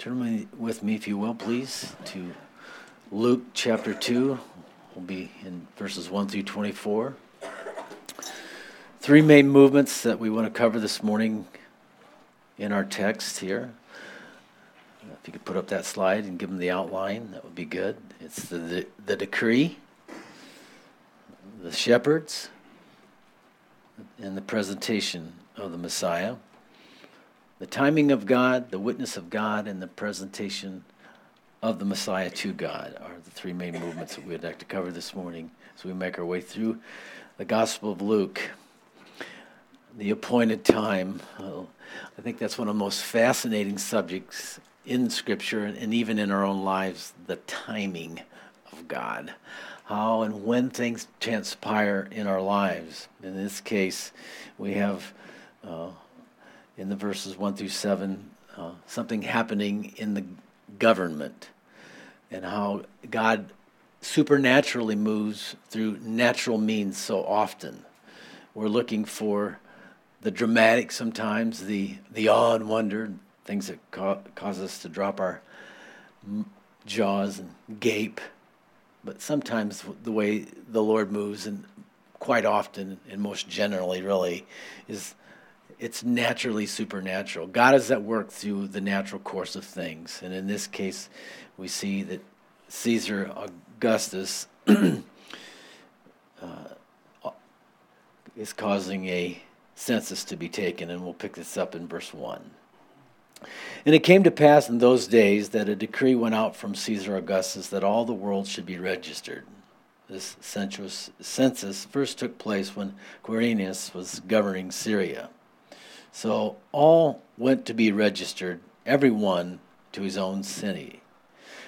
Turn with me, if you will, please, to Luke chapter 2. We'll be in verses 1 through 24. Three main movements that we want to cover this morning in our text here. If you could put up that slide and give them the outline, that would be good. It's the, the, the decree, the shepherds, and the presentation of the Messiah the timing of God, the witness of God, and the presentation of the Messiah to God are the three main movements that we'd like to cover this morning as we make our way through the Gospel of Luke. The appointed time. Well, I think that's one of the most fascinating subjects in Scripture and even in our own lives the timing of God. How and when things transpire in our lives. In this case, we have. Uh, in the verses 1 through 7 uh, something happening in the government and how God supernaturally moves through natural means so often. We're looking for the dramatic sometimes, the, the awe and wonder, things that ca- cause us to drop our jaws and gape. But sometimes the way the Lord moves, and quite often and most generally, really, is it's naturally supernatural. God is at work through the natural course of things. And in this case, we see that Caesar Augustus uh, is causing a census to be taken, and we'll pick this up in verse 1. And it came to pass in those days that a decree went out from Caesar Augustus that all the world should be registered. This census first took place when Quirinius was governing Syria. So all went to be registered, every one to his own city.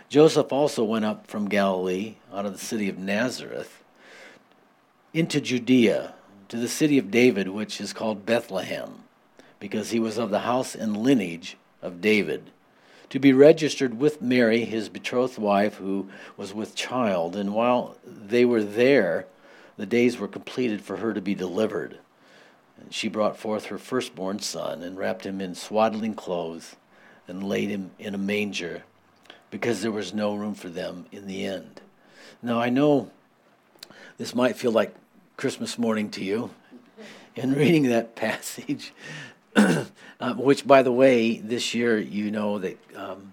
Joseph also went up from Galilee, out of the city of Nazareth, into Judea, to the city of David, which is called Bethlehem, because he was of the house and lineage of David, to be registered with Mary, his betrothed wife, who was with child. And while they were there, the days were completed for her to be delivered. She brought forth her firstborn son and wrapped him in swaddling clothes and laid him in a manger because there was no room for them in the end. Now, I know this might feel like Christmas morning to you in reading that passage, uh, which, by the way, this year you know that um,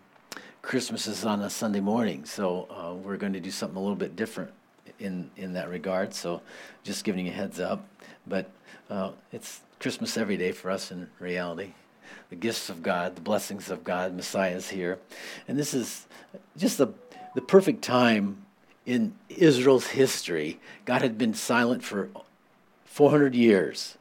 Christmas is on a Sunday morning, so uh, we're going to do something a little bit different in, in that regard. So, just giving you a heads up. But uh, it's Christmas every day for us in reality. The gifts of God, the blessings of God, Messiah is here. And this is just the, the perfect time in Israel's history. God had been silent for 400 years.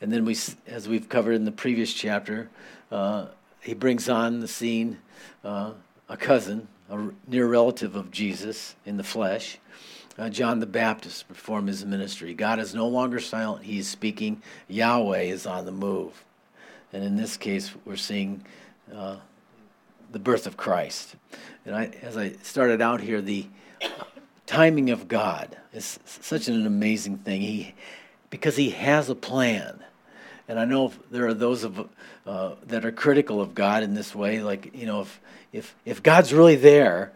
And then, we, as we've covered in the previous chapter, uh, he brings on the scene uh, a cousin, a near relative of Jesus in the flesh, uh, John the Baptist perform his ministry. God is no longer silent, he is speaking. Yahweh is on the move. And in this case, we're seeing uh, the birth of Christ. And I, as I started out here, the timing of God is such an amazing thing. He, because he has a plan. And I know there are those of, uh, that are critical of God in this way, like, you know, if, if, if God's really there,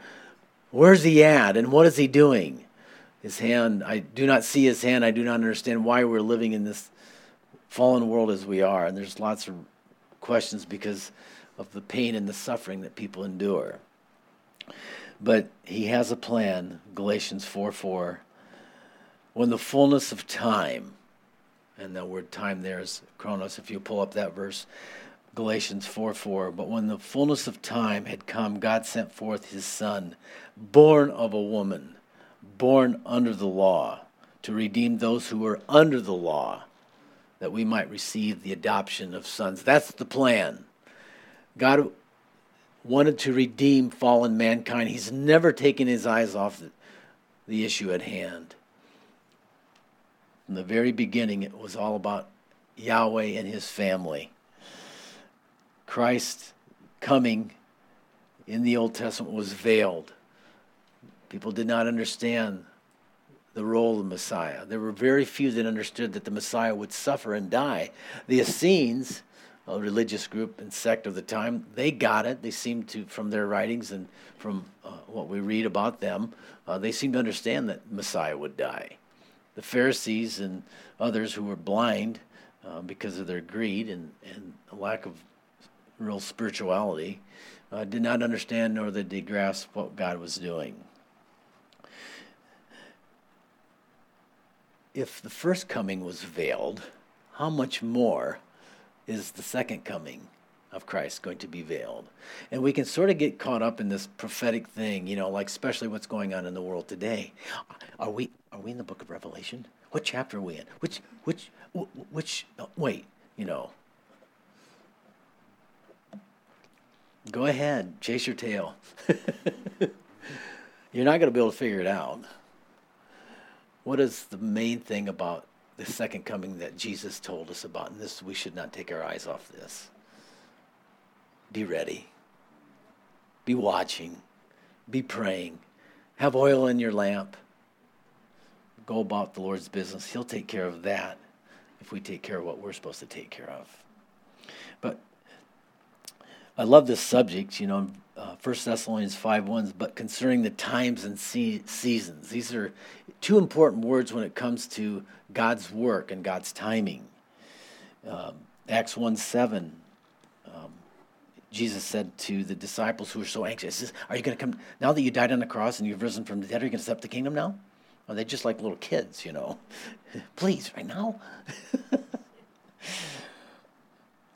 where's he at and what is he doing? His hand. I do not see his hand. I do not understand why we're living in this fallen world as we are. And there's lots of questions because of the pain and the suffering that people endure. But he has a plan, Galatians 4 4. When the fullness of time, and the word time there is chronos, if you pull up that verse, Galatians 4 4. But when the fullness of time had come, God sent forth his Son, born of a woman born under the law, to redeem those who were under the law, that we might receive the adoption of sons. That's the plan. God wanted to redeem fallen mankind. He's never taken his eyes off the, the issue at hand. From the very beginning, it was all about Yahweh and his family. Christ coming in the Old Testament was veiled. People did not understand the role of the Messiah. There were very few that understood that the Messiah would suffer and die. The Essenes a religious group and sect of the time. They got it. They seemed to, from their writings and from uh, what we read about them, uh, they seemed to understand that Messiah would die. The Pharisees and others who were blind uh, because of their greed and, and lack of real spirituality uh, did not understand nor did they grasp what God was doing. If the first coming was veiled, how much more is the second coming of Christ going to be veiled? And we can sort of get caught up in this prophetic thing, you know, like especially what's going on in the world today. Are we are we in the book of Revelation? What chapter are we in? Which which which wait, you know, Go ahead, chase your tail. You're not going to be able to figure it out. What is the main thing about the second coming that Jesus told us about? And this, we should not take our eyes off this. Be ready. Be watching. Be praying. Have oil in your lamp. Go about the Lord's business. He'll take care of that if we take care of what we're supposed to take care of. But I love this subject, you know, uh, 1 Thessalonians 5 1, but concerning the times and se- seasons. These are two important words when it comes to God's work and God's timing. Um, Acts 1 7, um, Jesus said to the disciples who were so anxious, Are you going to come, now that you died on the cross and you've risen from the dead, are you going to step the kingdom now? Are they just like little kids, you know? Please, right now?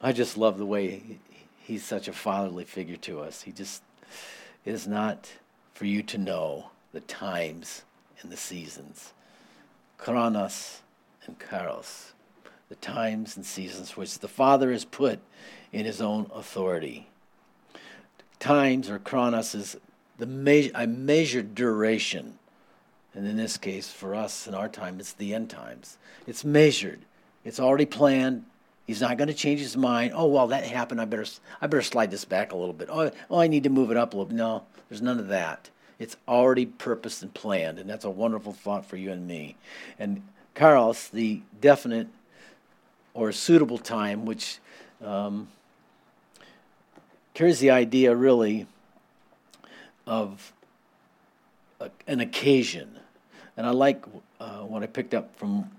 I just love the way he's such a fatherly figure to us. He just is not for you to know the times and the seasons. Chronos and Kairos, the times and seasons which the Father has put in his own authority. Times or chronos is the me- a measured duration. And in this case, for us in our time, it's the end times. It's measured. It's already planned. He's not going to change his mind. Oh well, that happened. I better I better slide this back a little bit. Oh, oh, I need to move it up a little. No, there's none of that. It's already purposed and planned, and that's a wonderful thought for you and me. And Kairos, the definite or suitable time, which um, carries the idea really of a, an occasion. And I like uh, what I picked up from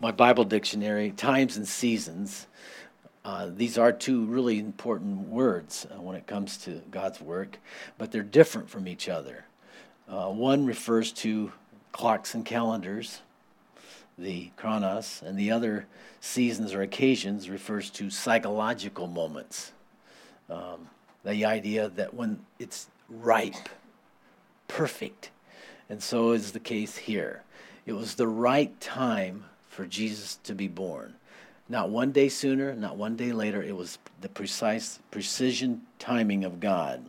my Bible dictionary, times and seasons. Uh, these are two really important words uh, when it comes to God's work, but they're different from each other. Uh, one refers to clocks and calendars, the chronos, and the other seasons or occasions refers to psychological moments. Um, the idea that when it's ripe, perfect, and so is the case here. It was the right time for Jesus to be born. Not one day sooner, not one day later. It was the precise precision timing of God.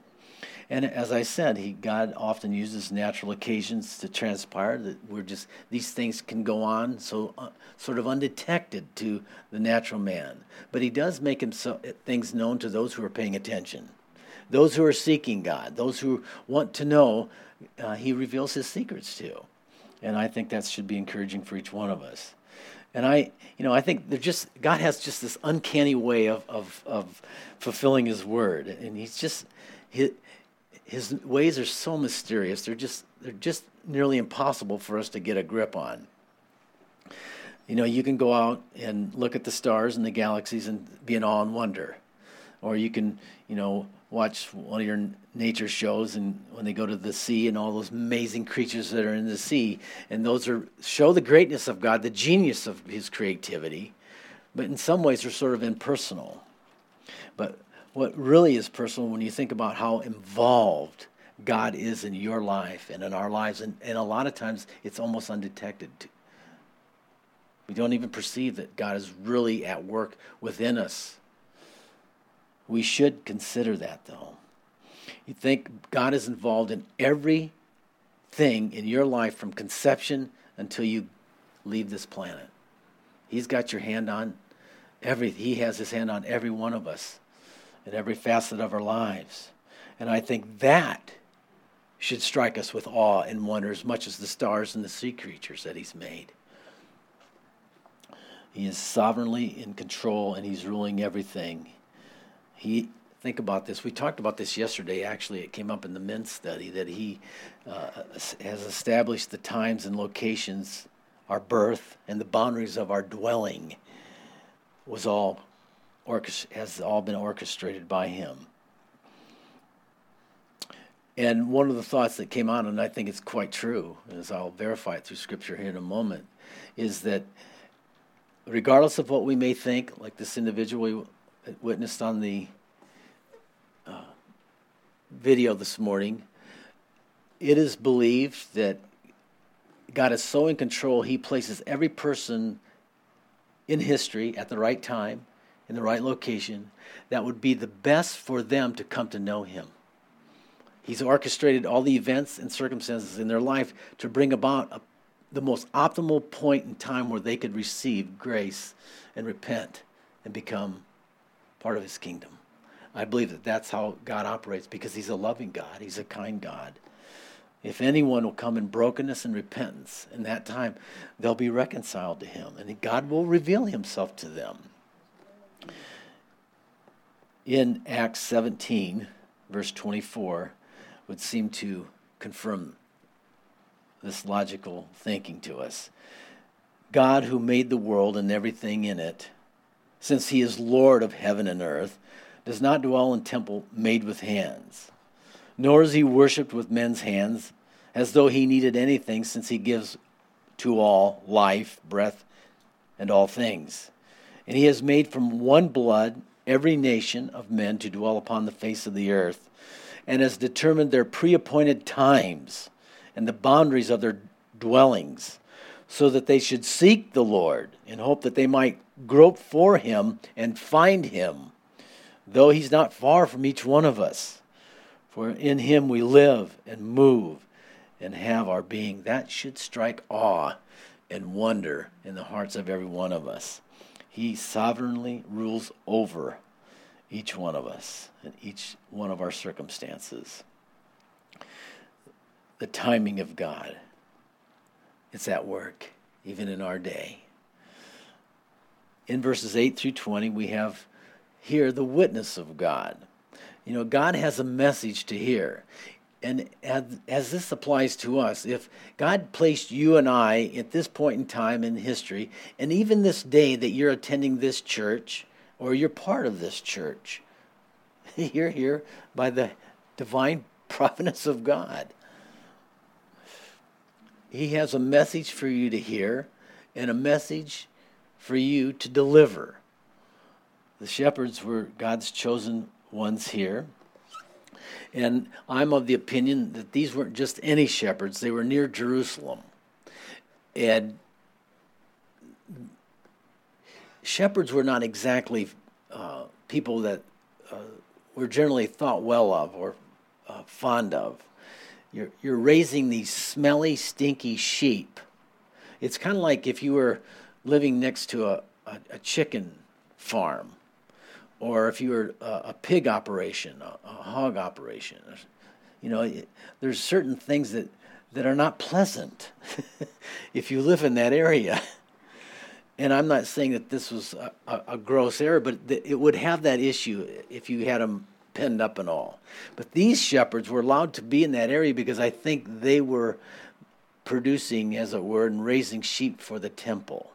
And as I said, he God often uses natural occasions to transpire. That we're just these things can go on so uh, sort of undetected to the natural man. But he does make himself things known to those who are paying attention, those who are seeking God, those who want to know. Uh, he reveals his secrets to, and I think that should be encouraging for each one of us. And I, you know, I think they're just God has just this uncanny way of of, of fulfilling His word, and He's just his, his ways are so mysterious. They're just they're just nearly impossible for us to get a grip on. You know, you can go out and look at the stars and the galaxies and be in awe and wonder, or you can, you know, watch one of your nature shows and when they go to the sea and all those amazing creatures that are in the sea. And those are show the greatness of god the genius of his creativity but in some ways they're sort of impersonal. But what really is personal when you think about how involved god is in your life and in our lives and, and a lot of times it's almost undetected. We don't even perceive that god is really at work within us. We should consider that, though. You think God is involved in everything in your life from conception until you leave this planet. He's got your hand on every he has his hand on every one of us in every facet of our lives. And I think that should strike us with awe and wonder as much as the stars and the sea creatures that he's made. He is sovereignly in control and he's ruling everything He think about this. We talked about this yesterday. Actually, it came up in the men's study that he uh, has established the times and locations, our birth, and the boundaries of our dwelling was all has all been orchestrated by him. And one of the thoughts that came out, and I think it's quite true, as I'll verify it through scripture here in a moment, is that regardless of what we may think, like this individual we witnessed on the video this morning, it is believed that God is so in control, He places every person in history at the right time, in the right location, that would be the best for them to come to know Him. He's orchestrated all the events and circumstances in their life to bring about a, the most optimal point in time where they could receive grace and repent and become part of His kingdom. I believe that that's how God operates because He's a loving God, He's a kind God. If anyone will come in brokenness and repentance, in that time they'll be reconciled to Him, and God will reveal Himself to them. In Acts 17, verse 24, would seem to confirm this logical thinking to us. God, who made the world and everything in it, since He is Lord of heaven and earth, does not dwell in temple made with hands, nor is he worshipped with men's hands, as though he needed anything, since he gives to all life, breath, and all things. And he has made from one blood every nation of men to dwell upon the face of the earth, and has determined their pre appointed times and the boundaries of their dwellings, so that they should seek the Lord in hope that they might grope for him and find him though he's not far from each one of us. For in him we live and move and have our being. That should strike awe and wonder in the hearts of every one of us. He sovereignly rules over each one of us and each one of our circumstances. The timing of God, it's at work, even in our day. In verses 8 through 20, we have hear the witness of God. You know, God has a message to hear. And as, this applies to us, if God placed you and I at this point in time in history, and even this day that you're attending this church or you're part of this church, you're here by the divine providence of God. He has a message for you to hear and a message for you to deliver. The shepherds were God's chosen ones here. And I'm of the opinion that these weren't just any shepherds, they were near Jerusalem. And shepherds were not exactly uh, people that uh, were generally thought well of or uh, fond of. You're, you're raising these smelly, stinky sheep. It's kind of like if you were living next to a, a, a chicken farm or if you were a, uh, a pig operation, a, a, hog operation, you know, there's certain things that, that are not pleasant if you live in that area. And I'm not saying that this was a, a, gross error, but it would have that issue if you had them penned up and all. But these shepherds were allowed to be in that area because I think they were producing, as it were, and raising sheep for the temple.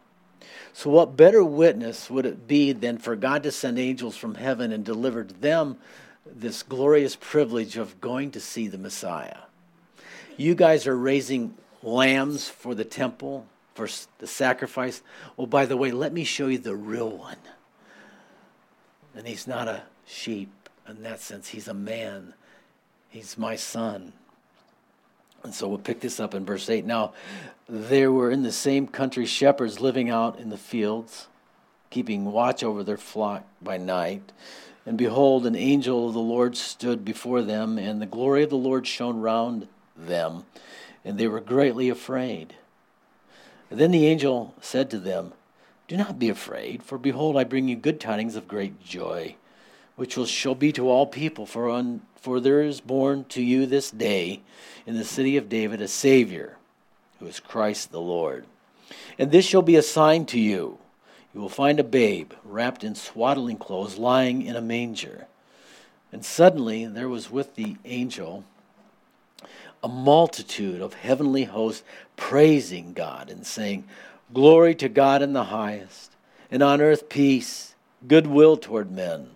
So, what better witness would it be than for God to send angels from heaven and deliver to them this glorious privilege of going to see the Messiah? You guys are raising lambs for the temple, for the sacrifice. Well, by the way, let me show you the real one. And he's not a sheep in that sense, he's a man. He's my son. And so we'll pick this up in verse 8. Now, there were in the same country shepherds living out in the fields, keeping watch over their flock by night. And behold, an angel of the Lord stood before them, and the glory of the Lord shone round them, and they were greatly afraid. And then the angel said to them, Do not be afraid, for behold, I bring you good tidings of great joy, which will shall be to all people, for on for there is born to you this day in the city of David a Savior, who is Christ the Lord. And this shall be a sign to you. You will find a babe wrapped in swaddling clothes lying in a manger. And suddenly there was with the angel a multitude of heavenly hosts praising God and saying, Glory to God in the highest, and on earth peace, goodwill toward men.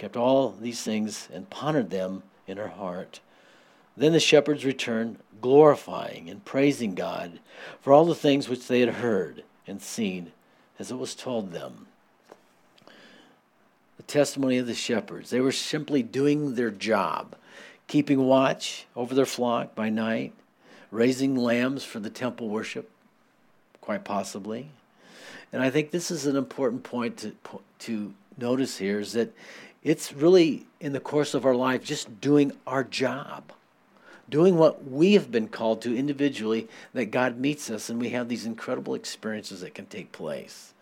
kept all these things and pondered them in her heart. Then the shepherds returned, glorifying and praising God for all the things which they had heard and seen as it was told them the testimony of the shepherds. They were simply doing their job, keeping watch over their flock by night, raising lambs for the temple worship, quite possibly. And I think this is an important point to, to notice here is that it's really in the course of our life just doing our job doing what we have been called to individually, that God meets us and we have these incredible experiences that can take place.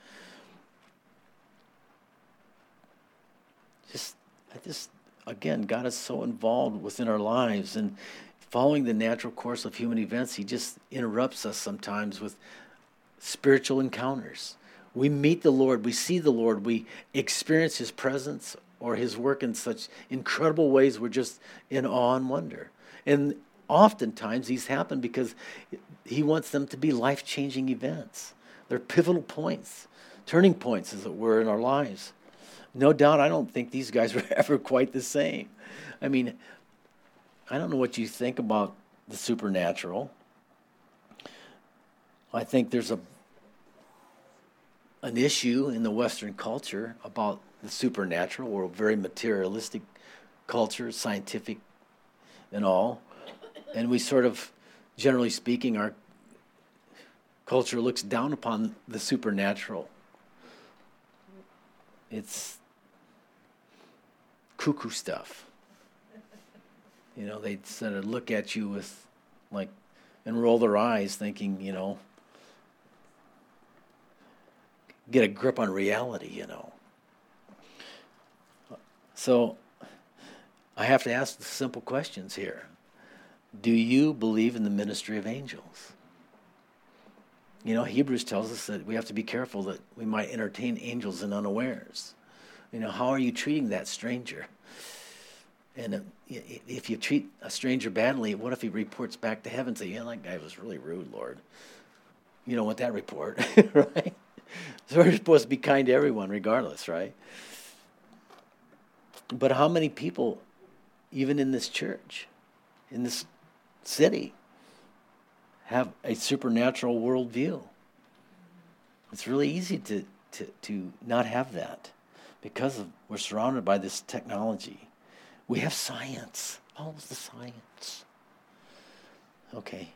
just I just again God is so involved within our lives and following the natural course of human events, he just interrupts us sometimes with spiritual encounters. We meet the Lord, we see the Lord, we experience his presence or his work in such incredible ways we're just in awe and wonder. And oftentimes these happen because he wants them to be life-changing events. They're pivotal points, turning points as it were in our lives no doubt I don't think these guys were ever quite the same. I mean, I don't know what you think about the supernatural. I think there's a an issue in the Western culture about the supernatural. We're a very materialistic culture, scientific and all. And we sort of, generally speaking, our culture looks down upon the supernatural. It's cuckoo stuff. You know, they sort of look at you with, like, and roll their eyes, thinking, you know, get a grip on reality, you know. So I have to ask the simple questions here. Do you believe in the ministry of angels? You know, Hebrews tells us that we have to be careful that we might entertain angels in unawares. You know, how are you treating that stranger? And uh, if you treat a stranger badly, what if he reports back to heaven and say, "Yeah, that guy was really rude, Lord." You don't want that report, right? So we're supposed to be kind to everyone, regardless, right? But how many people, even in this church, in this city, have a supernatural worldview? It's really easy to, to, to not have that because of, we're surrounded by this technology. We have science. All of the science. Okay.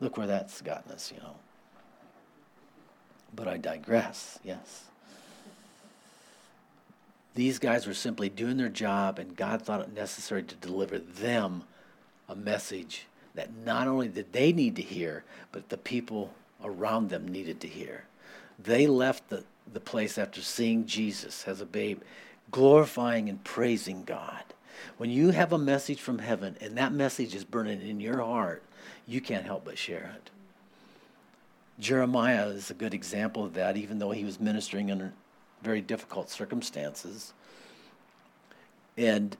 Look where that's gotten us, you know. But I digress, yes. These guys were simply doing their job, and God thought it necessary to deliver them a message that not only did they need to hear, but the people around them needed to hear. They left the, the place after seeing Jesus as a babe, glorifying and praising God. When you have a message from heaven and that message is burning in your heart, you can't help but share it. Jeremiah is a good example of that, even though he was ministering under very difficult circumstances. And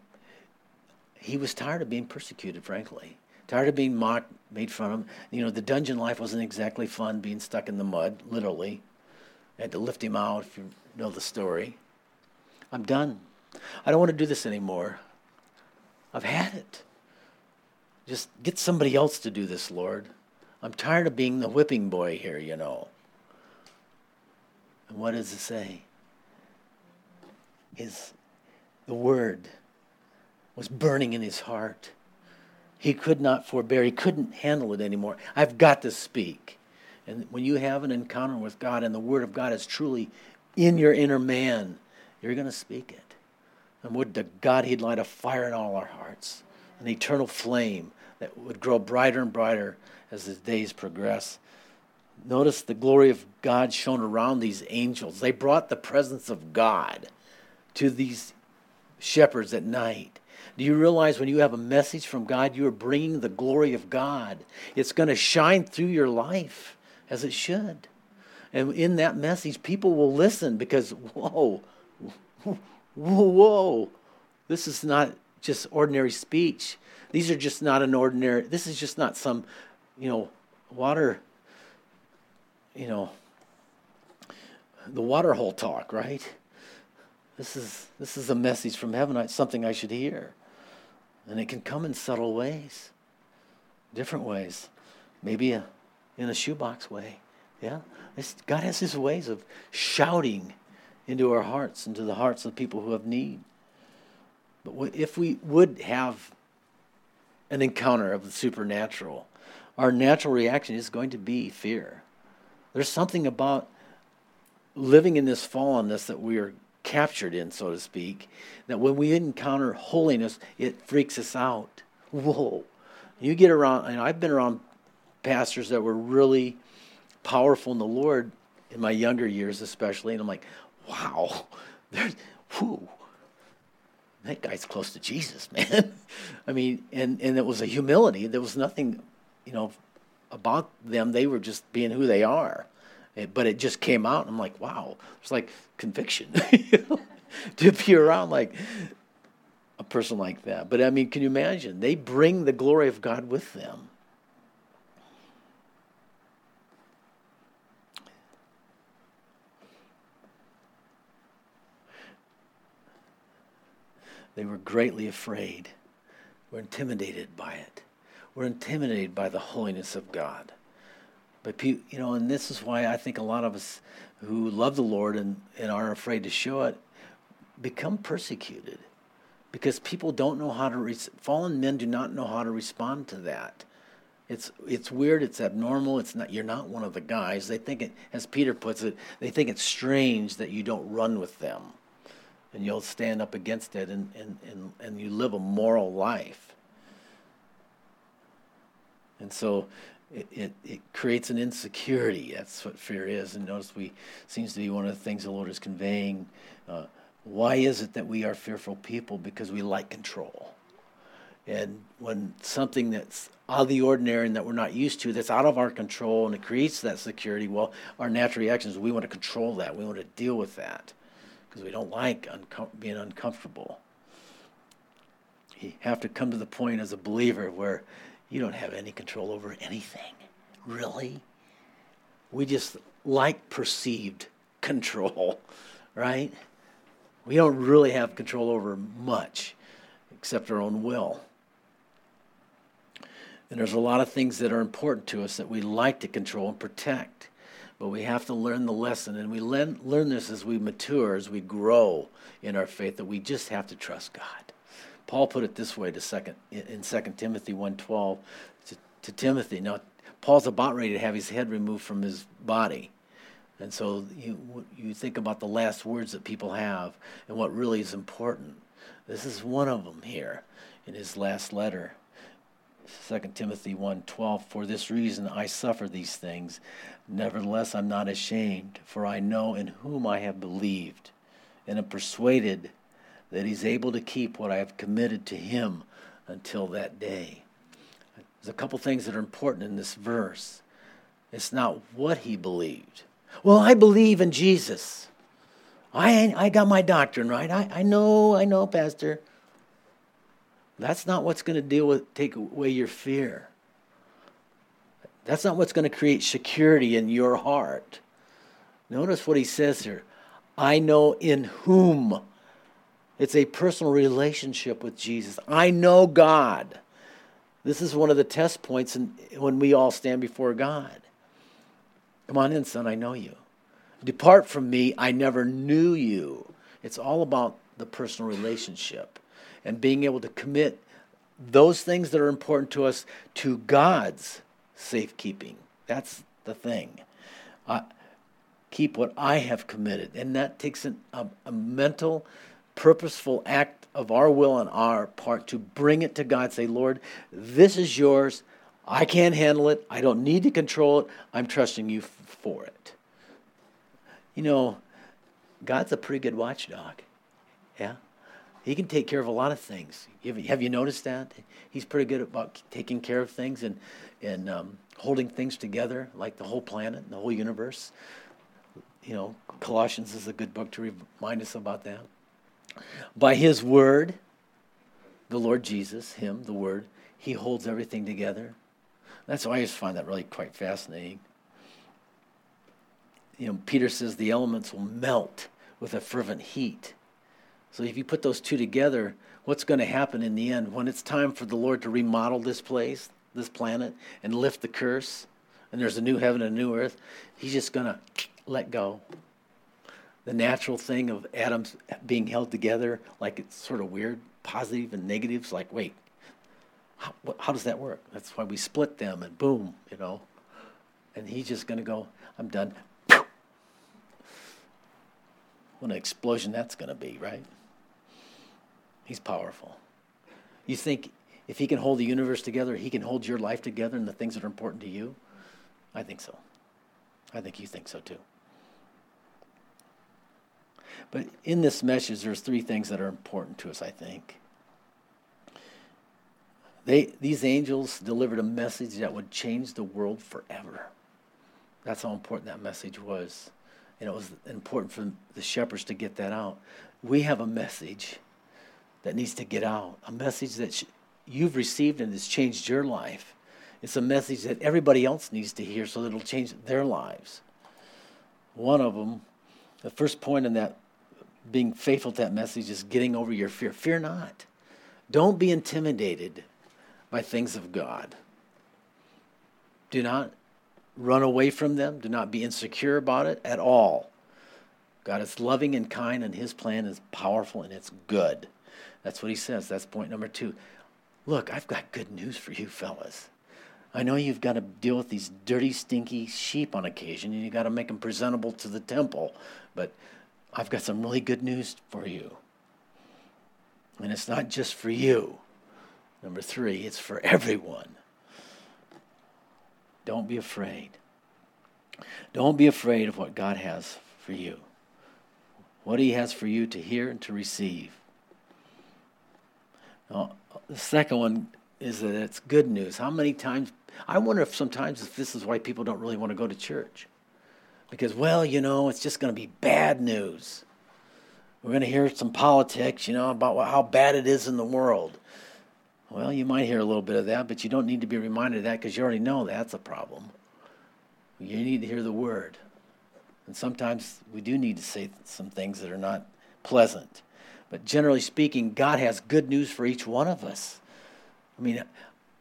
he was tired of being persecuted, frankly. Tired of being mocked, made fun of. You know, the dungeon life wasn't exactly fun being stuck in the mud, literally had to lift him out, if you know the story. I'm done. I don't want to do this anymore. I've had it. Just get somebody else to do this, Lord. I'm tired of being the whipping boy here, you know. And what does it say? His the word was burning in his heart. He could not forbear. He couldn't handle it anymore. I've got to speak. And when you have an encounter with God and the Word of God is truly in your inner man, you're going to speak it. And would to God He'd light a fire in all our hearts, an eternal flame that would grow brighter and brighter as the days progress. Notice the glory of God shone around these angels. They brought the presence of God to these shepherds at night. Do you realize when you have a message from God, you are bringing the glory of God? It's going to shine through your life as it should. And in that message, people will listen because, whoa, whoa, whoa, this is not just ordinary speech. These are just not an ordinary, this is just not some, you know, water, you know, the water hole talk, right? This is, this is a message from heaven, it's something I should hear. And it can come in subtle ways, different ways, maybe a, in a shoebox way. Yeah? It's, God has his ways of shouting into our hearts, into the hearts of people who have need. But if we would have an encounter of the supernatural, our natural reaction is going to be fear. There's something about living in this fallenness that we are captured in, so to speak, that when we encounter holiness, it freaks us out. Whoa. You get around, and I've been around pastors that were really powerful in the Lord in my younger years, especially, and I'm like, wow, there's, that guy's close to Jesus, man. I mean, and, and it was a humility. There was nothing, you know, about them. They were just being who they are. It, but it just came out, and I'm like, wow, it's like conviction to be around like a person like that. But I mean, can you imagine? They bring the glory of God with them. They were greatly afraid. Were intimidated by it. Were intimidated by the holiness of God. But you know, and this is why I think a lot of us who love the Lord and, and are afraid to show it become persecuted because people don't know how to re- fallen men do not know how to respond to that. It's it's weird. It's abnormal. It's not. You're not one of the guys. They think it, as Peter puts it, they think it's strange that you don't run with them, and you'll stand up against it, and and and, and you live a moral life. And so it, it, it, creates an insecurity. That's what fear is. And notice we seems to be one of the things the Lord is conveying. Uh, why is it that we are fearful people? Because we like control. And when something that's out of the ordinary and that we're not used to, that's out of our control and it creates that security, well, our natural reaction is we want to control that. We want to deal with that because we don't like uncom- being uncomfortable. You have to come to the point as a believer where you don't have any control over anything. Really? We just like perceived control, right? We don't really have control over much except our own will. And there's a lot of things that are important to us that we like to control and protect. But we have to learn the lesson, and we learn, learn this as we mature, as we grow in our faith, that we just have to trust God. Paul put it this way to second in 2 Timothy 1.12 to, to Timothy. Now, Paul's about ready to have his head removed from his body. And so you, you think about the last words that people have and what really is important. This is one of them here in his last letter. 2 Timothy 1:12 For this reason I suffer these things nevertheless I'm not ashamed for I know in whom I have believed and am persuaded that he's able to keep what I have committed to him until that day. There's a couple things that are important in this verse. It's not what he believed. Well, I believe in Jesus. I, I got my doctrine right. I, I know, I know, Pastor. That's not what's going to deal with take away your fear. That's not what's going to create security in your heart. Notice what he says here. I know in whom it's a personal relationship with Jesus. I know God. This is one of the test points in, when we all stand before God. Come on in, son, I know you. Depart from me, I never knew you. It's all about the personal relationship and being able to commit those things that are important to us to God's safekeeping. That's the thing. Uh, keep what I have committed. And that takes an, a, a mental purposeful act of our will on our part to bring it to God. Say, Lord, this is yours. I can't handle it. I don't need to control it. I'm trusting you for it. You know, God's a pretty good watchdog. Yeah? He can take care of a lot of things. Have you noticed that? He's pretty good about taking care of things and, and um, holding things together, like the whole planet, and the whole universe. You know, Colossians is a good book to remind us about that. By His Word, the Lord Jesus, Him, the Word, He holds everything together. That's why I just find that really quite fascinating. You know, Peter says the elements will melt with a fervent heat. So if you put those two together, what's going to happen in the end when it's time for the Lord to remodel this place, this planet, and lift the curse, and there's a new heaven and a new earth? He's just going to let go. The natural thing of atoms being held together, like it's sort of weird, positive and negatives, like, wait, how, how does that work? That's why we split them and boom, you know. And he's just going to go, I'm done. What an explosion that's going to be, right? He's powerful. You think if he can hold the universe together, he can hold your life together and the things that are important to you? I think so. I think you think so too. But in this message, there's three things that are important to us, I think. They, these angels delivered a message that would change the world forever. That's how important that message was. And it was important for the shepherds to get that out. We have a message that needs to get out, a message that you've received and has changed your life. It's a message that everybody else needs to hear so that it'll change their lives. One of them, the first point in that being faithful to that message is getting over your fear. Fear not. Don't be intimidated by things of God. Do not run away from them. Do not be insecure about it at all. God is loving and kind, and His plan is powerful and it's good. That's what He says. That's point number two. Look, I've got good news for you, fellas. I know you've got to deal with these dirty, stinky sheep on occasion, and you've got to make them presentable to the temple. But I've got some really good news for you. And it's not just for you. Number three, it's for everyone. Don't be afraid. Don't be afraid of what God has for you, what He has for you to hear and to receive. Now, the second one is that it's good news. How many times, I wonder if sometimes if this is why people don't really want to go to church. Because, well, you know, it's just going to be bad news. We're going to hear some politics, you know, about how bad it is in the world. Well, you might hear a little bit of that, but you don't need to be reminded of that because you already know that's a problem. You need to hear the word. And sometimes we do need to say some things that are not pleasant. But generally speaking, God has good news for each one of us. I mean,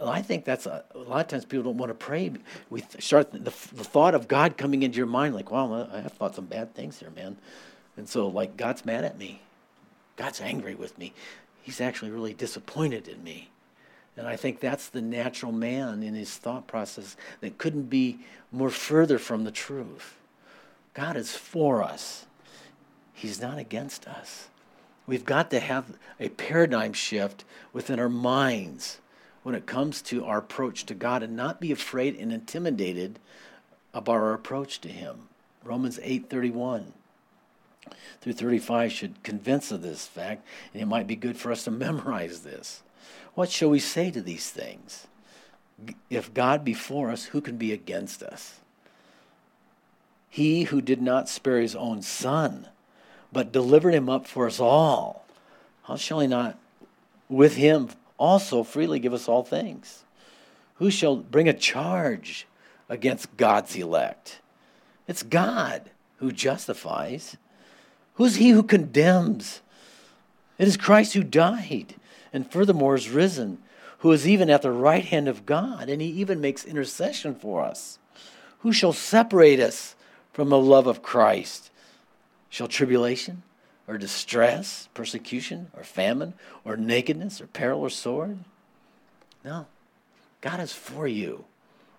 I think that's a, a lot of times people don't want to pray. We start the, the thought of God coming into your mind, like, well, I have thought some bad things here, man. And so, like, God's mad at me. God's angry with me. He's actually really disappointed in me. And I think that's the natural man in his thought process that couldn't be more further from the truth. God is for us, He's not against us. We've got to have a paradigm shift within our minds when it comes to our approach to God and not be afraid and intimidated about our approach to Him. Romans 8:31 through 35 should convince of this fact, and it might be good for us to memorize this. What shall we say to these things? If God be for us, who can be against us? He who did not spare his own son, but delivered him up for us all, how shall he not with him also freely give us all things? Who shall bring a charge against God's elect? It's God who justifies. Who's he who condemns? It is Christ who died and furthermore is risen, who is even at the right hand of God, and he even makes intercession for us. Who shall separate us from the love of Christ? Shall tribulation or distress, persecution or famine or nakedness or peril or sword? No. God is for you.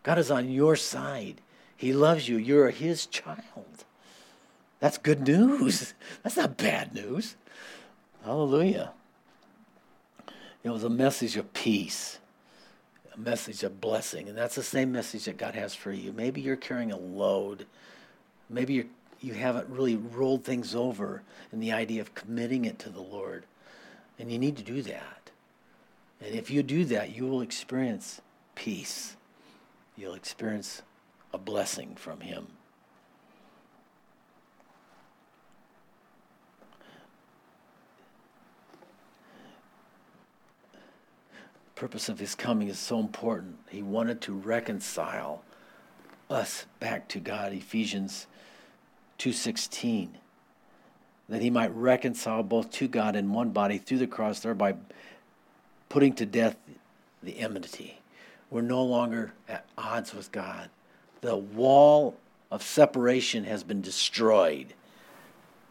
God is on your side. He loves you. You're his child. That's good news. That's not bad news. Hallelujah. It was a message of peace, a message of blessing. And that's the same message that God has for you. Maybe you're carrying a load. Maybe you're, you haven't really rolled things over in the idea of committing it to the Lord. And you need to do that. And if you do that, you will experience peace. You'll experience a blessing from Him. The purpose of his coming is so important. He wanted to reconcile us back to God. Ephesians 2:16 that he might reconcile both to God in one body through the cross thereby putting to death the enmity. We're no longer at odds with God. The wall of separation has been destroyed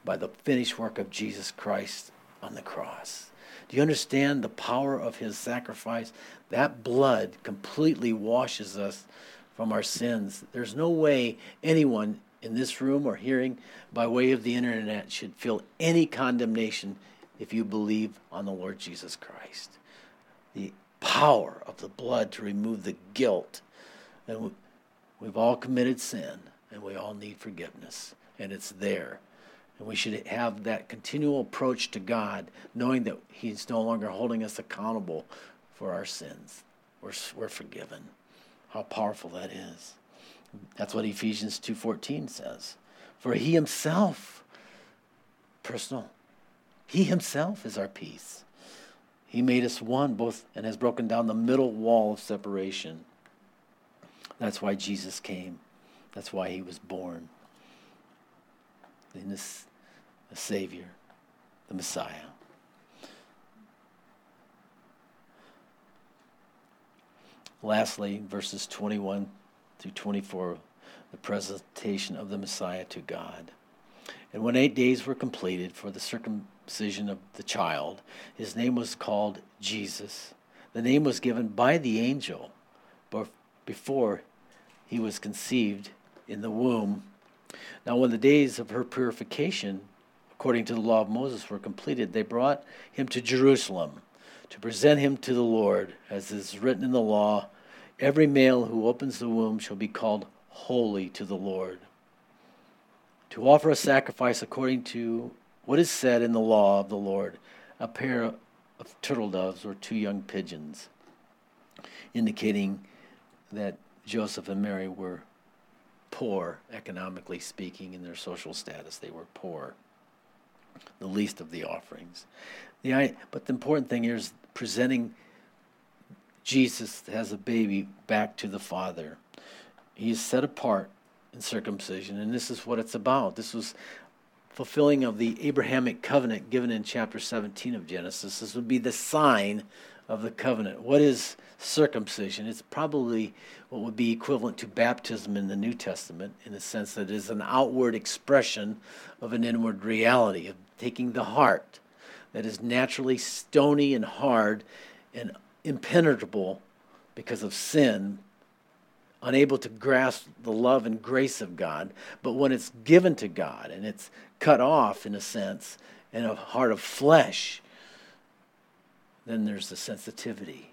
by the finished work of Jesus Christ on the cross. Do you understand the power of his sacrifice? That blood completely washes us from our sins. There's no way anyone in this room or hearing by way of the internet should feel any condemnation if you believe on the Lord Jesus Christ. The power of the blood to remove the guilt. And we've all committed sin and we all need forgiveness, and it's there. And we should have that continual approach to God, knowing that He's no longer holding us accountable for our sins. We're, we're forgiven. How powerful that is. That's what Ephesians 2:14 says. For he himself personal. He himself is our peace. He made us one both and has broken down the middle wall of separation. That's why Jesus came. That's why he was born. In this the Savior, the Messiah. Lastly, verses 21 through 24, the presentation of the Messiah to God. And when eight days were completed for the circumcision of the child, his name was called Jesus. The name was given by the angel before he was conceived in the womb. Now, when the days of her purification according to the law of Moses, were completed, they brought him to Jerusalem to present him to the Lord, as is written in the law every male who opens the womb shall be called holy to the Lord. To offer a sacrifice according to what is said in the law of the Lord, a pair of turtle doves or two young pigeons, indicating that Joseph and Mary were poor, economically speaking, in their social status. They were poor the least of the offerings. The, but the important thing here is presenting Jesus has a baby back to the Father. He is set apart in circumcision, and this is what it's about. This was fulfilling of the Abrahamic covenant given in chapter 17 of Genesis. This would be the sign of the covenant. What is circumcision? It's probably what would be equivalent to baptism in the New Testament in the sense that it is an outward expression of an inward reality, of taking the heart that is naturally stony and hard and impenetrable because of sin, unable to grasp the love and grace of God. But when it's given to God and it's cut off, in a sense, in a heart of flesh, then there's the sensitivity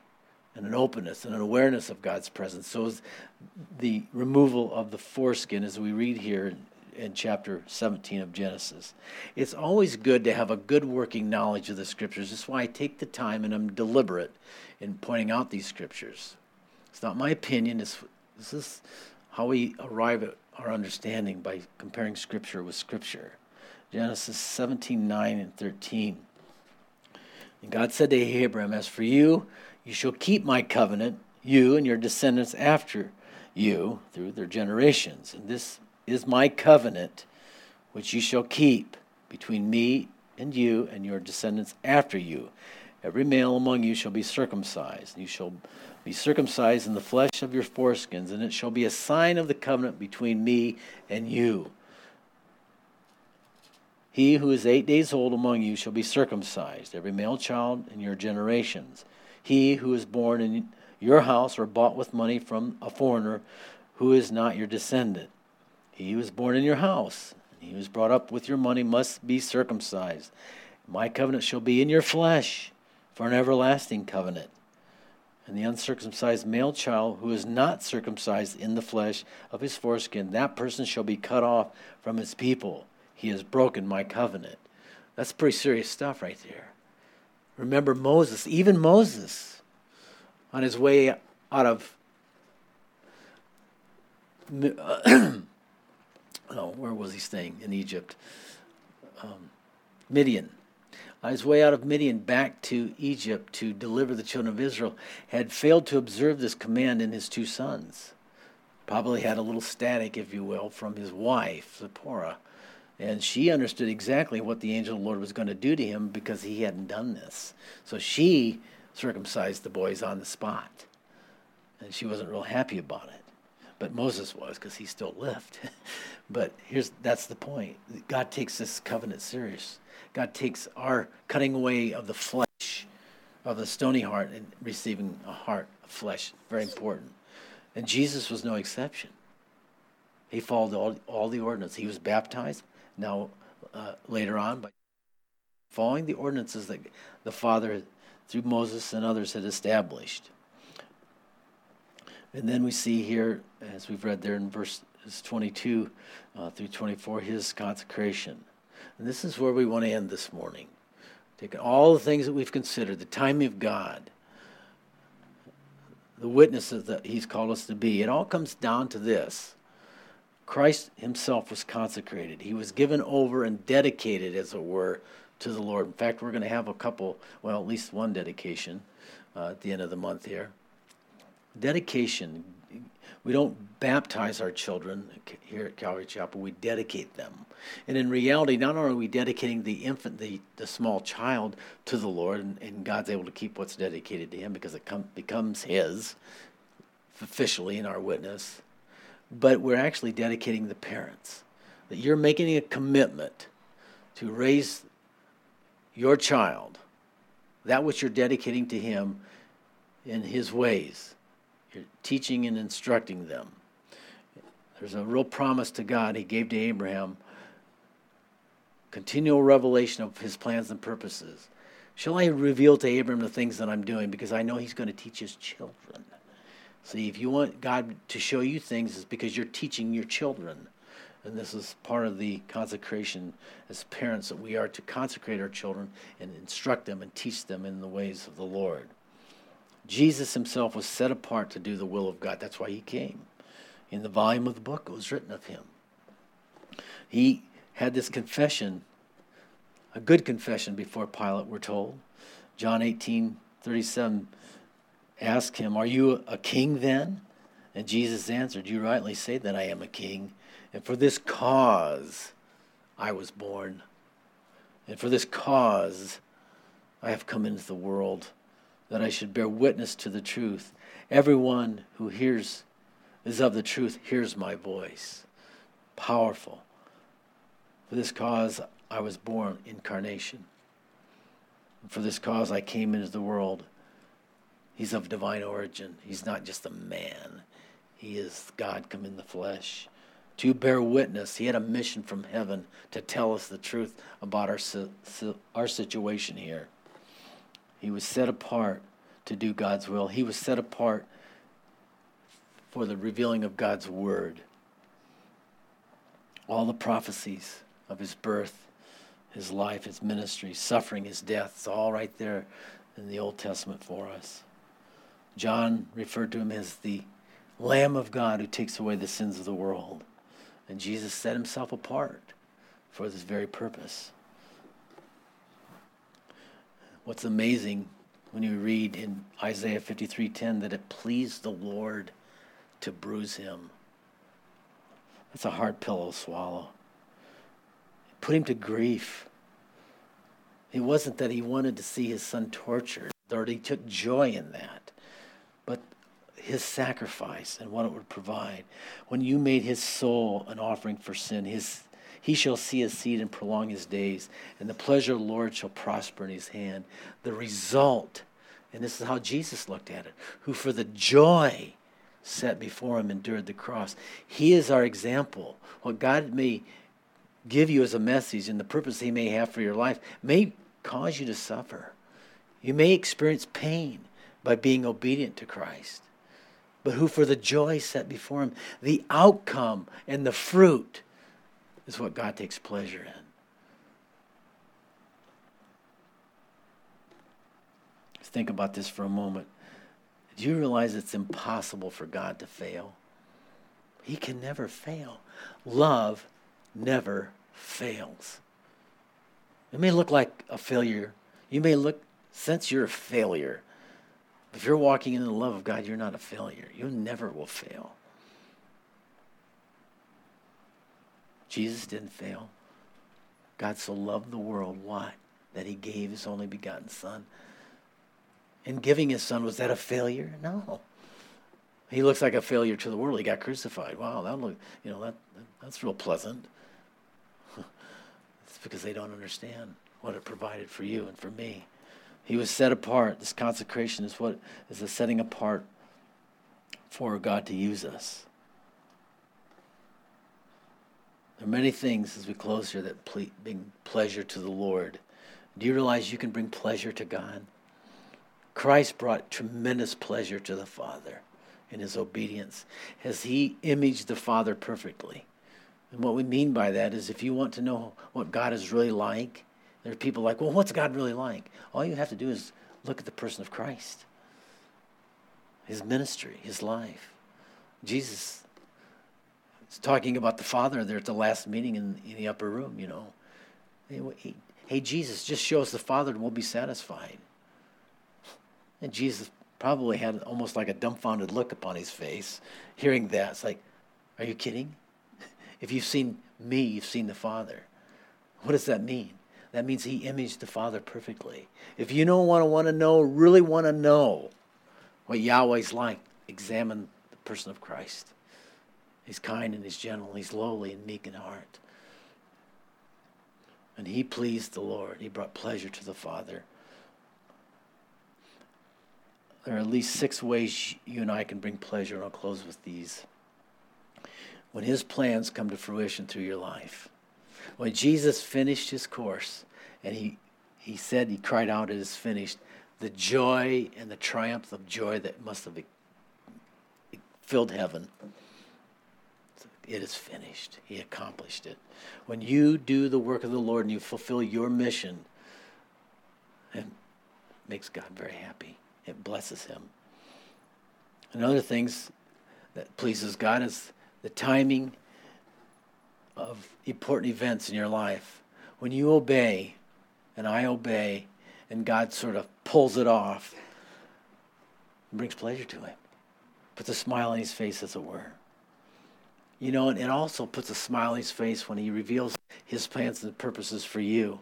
and an openness and an awareness of God's presence. So is the removal of the foreskin, as we read here in, chapter 17 of Genesis. It's always good to have a good working knowledge of the scriptures. That's why I take the time and I'm deliberate in pointing out these scriptures. It's not my opinion. It's, this is how we arrive at our understanding by comparing scripture with scripture. Genesis 17, 9 and 13. And God said to Abram, As for you, you shall keep my covenant, you and your descendants after you, through their generations. And this is my covenant, which you shall keep between me and you and your descendants after you. Every male among you shall be circumcised. You shall be circumcised in the flesh of your foreskins, and it shall be a sign of the covenant between me and you. He who is eight days old among you shall be circumcised, every male child in your generations. He who is born in your house or bought with money from a foreigner who is not your descendant. He was born in your house he was brought up with your money must be circumcised. My covenant shall be in your flesh for an everlasting covenant. And the uncircumcised male child who is not circumcised in the flesh of his foreskin, that person shall be cut off from his people. He has broken my covenant. That's pretty serious stuff right there. Remember Moses, even Moses, on his way out of oh, where was he staying in Egypt? Um, Midian. On his way out of Midian back to Egypt to deliver the children of Israel, had failed to observe this command in his two sons. Probably had a little static, if you will, from his wife, Zipporah. And she understood exactly what the angel of the Lord was going to do to him because he hadn't done this. So she circumcised the boys on the spot. And she wasn't real happy about it. But Moses was because he still lived. but here's that's the point. God takes this covenant serious. God takes our cutting away of the flesh, of the stony heart, and receiving a heart of flesh. Very important. And Jesus was no exception. He followed all, all the ordinances. He was baptized. Now, uh, later on, by following the ordinances that the Father, through Moses and others, had established. And then we see here, as we've read there in verse 22 uh, through 24, his consecration. And this is where we want to end this morning. Taking all the things that we've considered, the timing of God, the witnesses that he's called us to be, it all comes down to this. Christ himself was consecrated. He was given over and dedicated, as it were, to the Lord. In fact, we're going to have a couple, well, at least one dedication uh, at the end of the month here. Dedication, we don't baptize our children here at Calvary Chapel, we dedicate them. And in reality, not only are we dedicating the infant, the, the small child to the Lord, and, and God's able to keep what's dedicated to Him because it com- becomes His officially in our witness, but we're actually dedicating the parents. That you're making a commitment to raise your child, that which you're dedicating to Him in His ways. You're teaching and instructing them. There's a real promise to God He gave to Abraham continual revelation of His plans and purposes. Shall I reveal to Abraham the things that I'm doing? Because I know He's going to teach His children. See, if you want God to show you things, it's because you're teaching your children. And this is part of the consecration as parents that we are to consecrate our children and instruct them and teach them in the ways of the Lord. Jesus himself was set apart to do the will of God. That's why he came. In the volume of the book, it was written of him. He had this confession, a good confession before Pilate, we're told. John 18 37 asked him, Are you a king then? And Jesus answered, You rightly say that I am a king, and for this cause I was born. And for this cause I have come into the world that I should bear witness to the truth. Everyone who hears is of the truth hears my voice. Powerful. For this cause I was born, incarnation. For this cause I came into the world. He's of divine origin. He's not just a man, he is God come in the flesh. To bear witness, he had a mission from heaven to tell us the truth about our, our situation here. He was set apart to do God's will. He was set apart for the revealing of God's word. All the prophecies of his birth, his life, his ministry, suffering, his death, it's all right there in the Old Testament for us. John referred to him as the Lamb of God who takes away the sins of the world. And Jesus set himself apart for this very purpose. What's amazing when you read in Isaiah 53:10 that it pleased the Lord to bruise him. That's a hard pill to swallow. It put him to grief. It wasn't that he wanted to see his son tortured, or he took joy in that, but his sacrifice and what it would provide. When you made his soul an offering for sin, his he shall see his seed and prolong his days, and the pleasure of the Lord shall prosper in his hand. The result, and this is how Jesus looked at it, who for the joy set before him endured the cross. He is our example. What God may give you as a message and the purpose he may have for your life may cause you to suffer. You may experience pain by being obedient to Christ, but who for the joy set before him, the outcome and the fruit is what God takes pleasure in. Let's think about this for a moment. Do you realize it's impossible for God to fail? He can never fail. Love never fails. It may look like a failure. You may look, since you're a failure, if you're walking in the love of God, you're not a failure. You never will fail. Jesus didn't fail. God so loved the world. Why? That he gave his only begotten Son. In giving his Son, was that a failure? No. He looks like a failure to the world. He got crucified. Wow, that look, you know, that, that's real pleasant. it's because they don't understand what it provided for you and for me. He was set apart. This consecration is what is the setting apart for God to use us. There are many things as we close here that ple- bring pleasure to the Lord. Do you realize you can bring pleasure to God? Christ brought tremendous pleasure to the Father in his obedience as he imaged the Father perfectly. And what we mean by that is if you want to know what God is really like, there are people like, well, what's God really like? All you have to do is look at the person of Christ, his ministry, his life. Jesus talking about the Father there at the last meeting in, in the upper room, you know. Hey, hey, Jesus, just show us the Father and we'll be satisfied. And Jesus probably had almost like a dumbfounded look upon his face, hearing that. It's like, are you kidding? If you've seen me, you've seen the Father. What does that mean? That means he imaged the Father perfectly. If you don't want to want to know, really want to know what Yahweh's like, examine the person of Christ. He's kind and he's gentle, he's lowly and meek in heart. And he pleased the Lord. He brought pleasure to the Father there are at least six ways you and I can bring pleasure, and I'll close with these. When his plans come to fruition through your life. When Jesus finished his course and he, he said, he cried out, It is finished, the joy and the triumph of joy that must have filled heaven. It is finished. He accomplished it. When you do the work of the Lord and you fulfill your mission, it makes God very happy it blesses him. And other things that pleases God is the timing of important events in your life. When you obey, and I obey, and God sort of pulls it off, it brings pleasure to him. Puts a smile on his face, as it were. You know, and it also puts a smile on his face when he reveals his plans and purposes for you.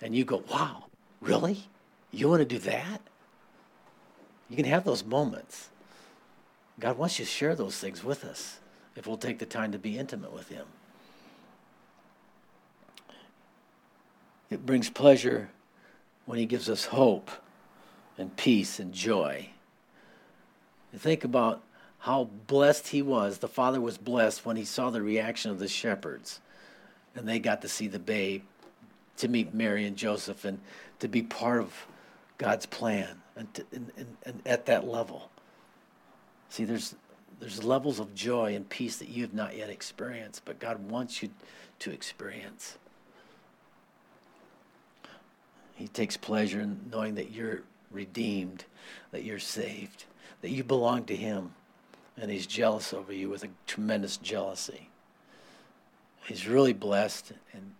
And you go, wow, really? You want to do that? You can have those moments. God wants you to share those things with us if we'll take the time to be intimate with Him. It brings pleasure when He gives us hope and peace and joy. Think about how blessed He was. The Father was blessed when He saw the reaction of the shepherds and they got to see the babe, to meet Mary and Joseph, and to be part of God's plan and, to, and, and, and at that level. See, there's there's levels of joy and peace that you have not yet experienced, but God wants you to experience. He takes pleasure in knowing that you're redeemed, that you're saved, that you belong to Him, and He's jealous over you with a tremendous jealousy. He's really blessed and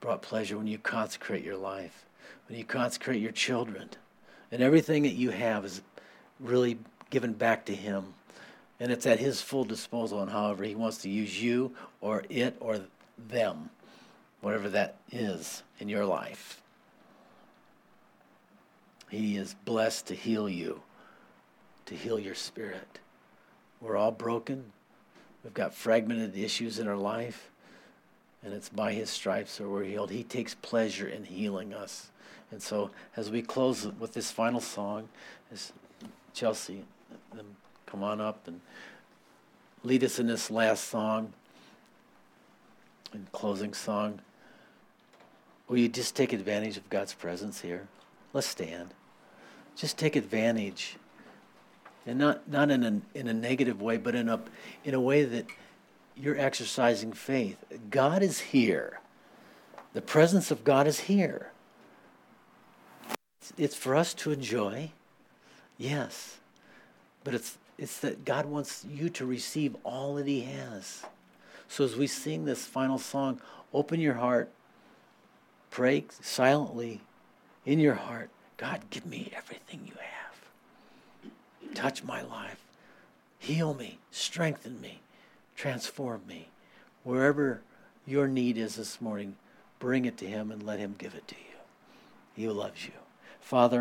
brought pleasure when you consecrate your life, when you consecrate your children and everything that you have is really given back to Him. And it's at His full disposal and however He wants to use you or it or them, whatever that is in your life. He is blessed to heal you, to heal your spirit. We're all broken. We've got fragmented issues in our life, and it's by His stripes that we're healed. He takes pleasure in healing us. And so, as we close with this final song, as Chelsea, come on up and lead us in this last song and closing song. Will you just take advantage of God's presence here? Let's stand. Just take advantage. And not, not in, a, in a negative way, but in a, in a way that you're exercising faith. God is here. The presence of God is here. It's, it's for us to enjoy, yes, but it's, it's that God wants you to receive all that He has. So as we sing this final song, open your heart, pray silently in your heart God, give me everything you have. Touch my life. Heal me, strengthen me, transform me. Wherever your need is this morning, bring it to Him and let Him give it to you. He loves you. Father,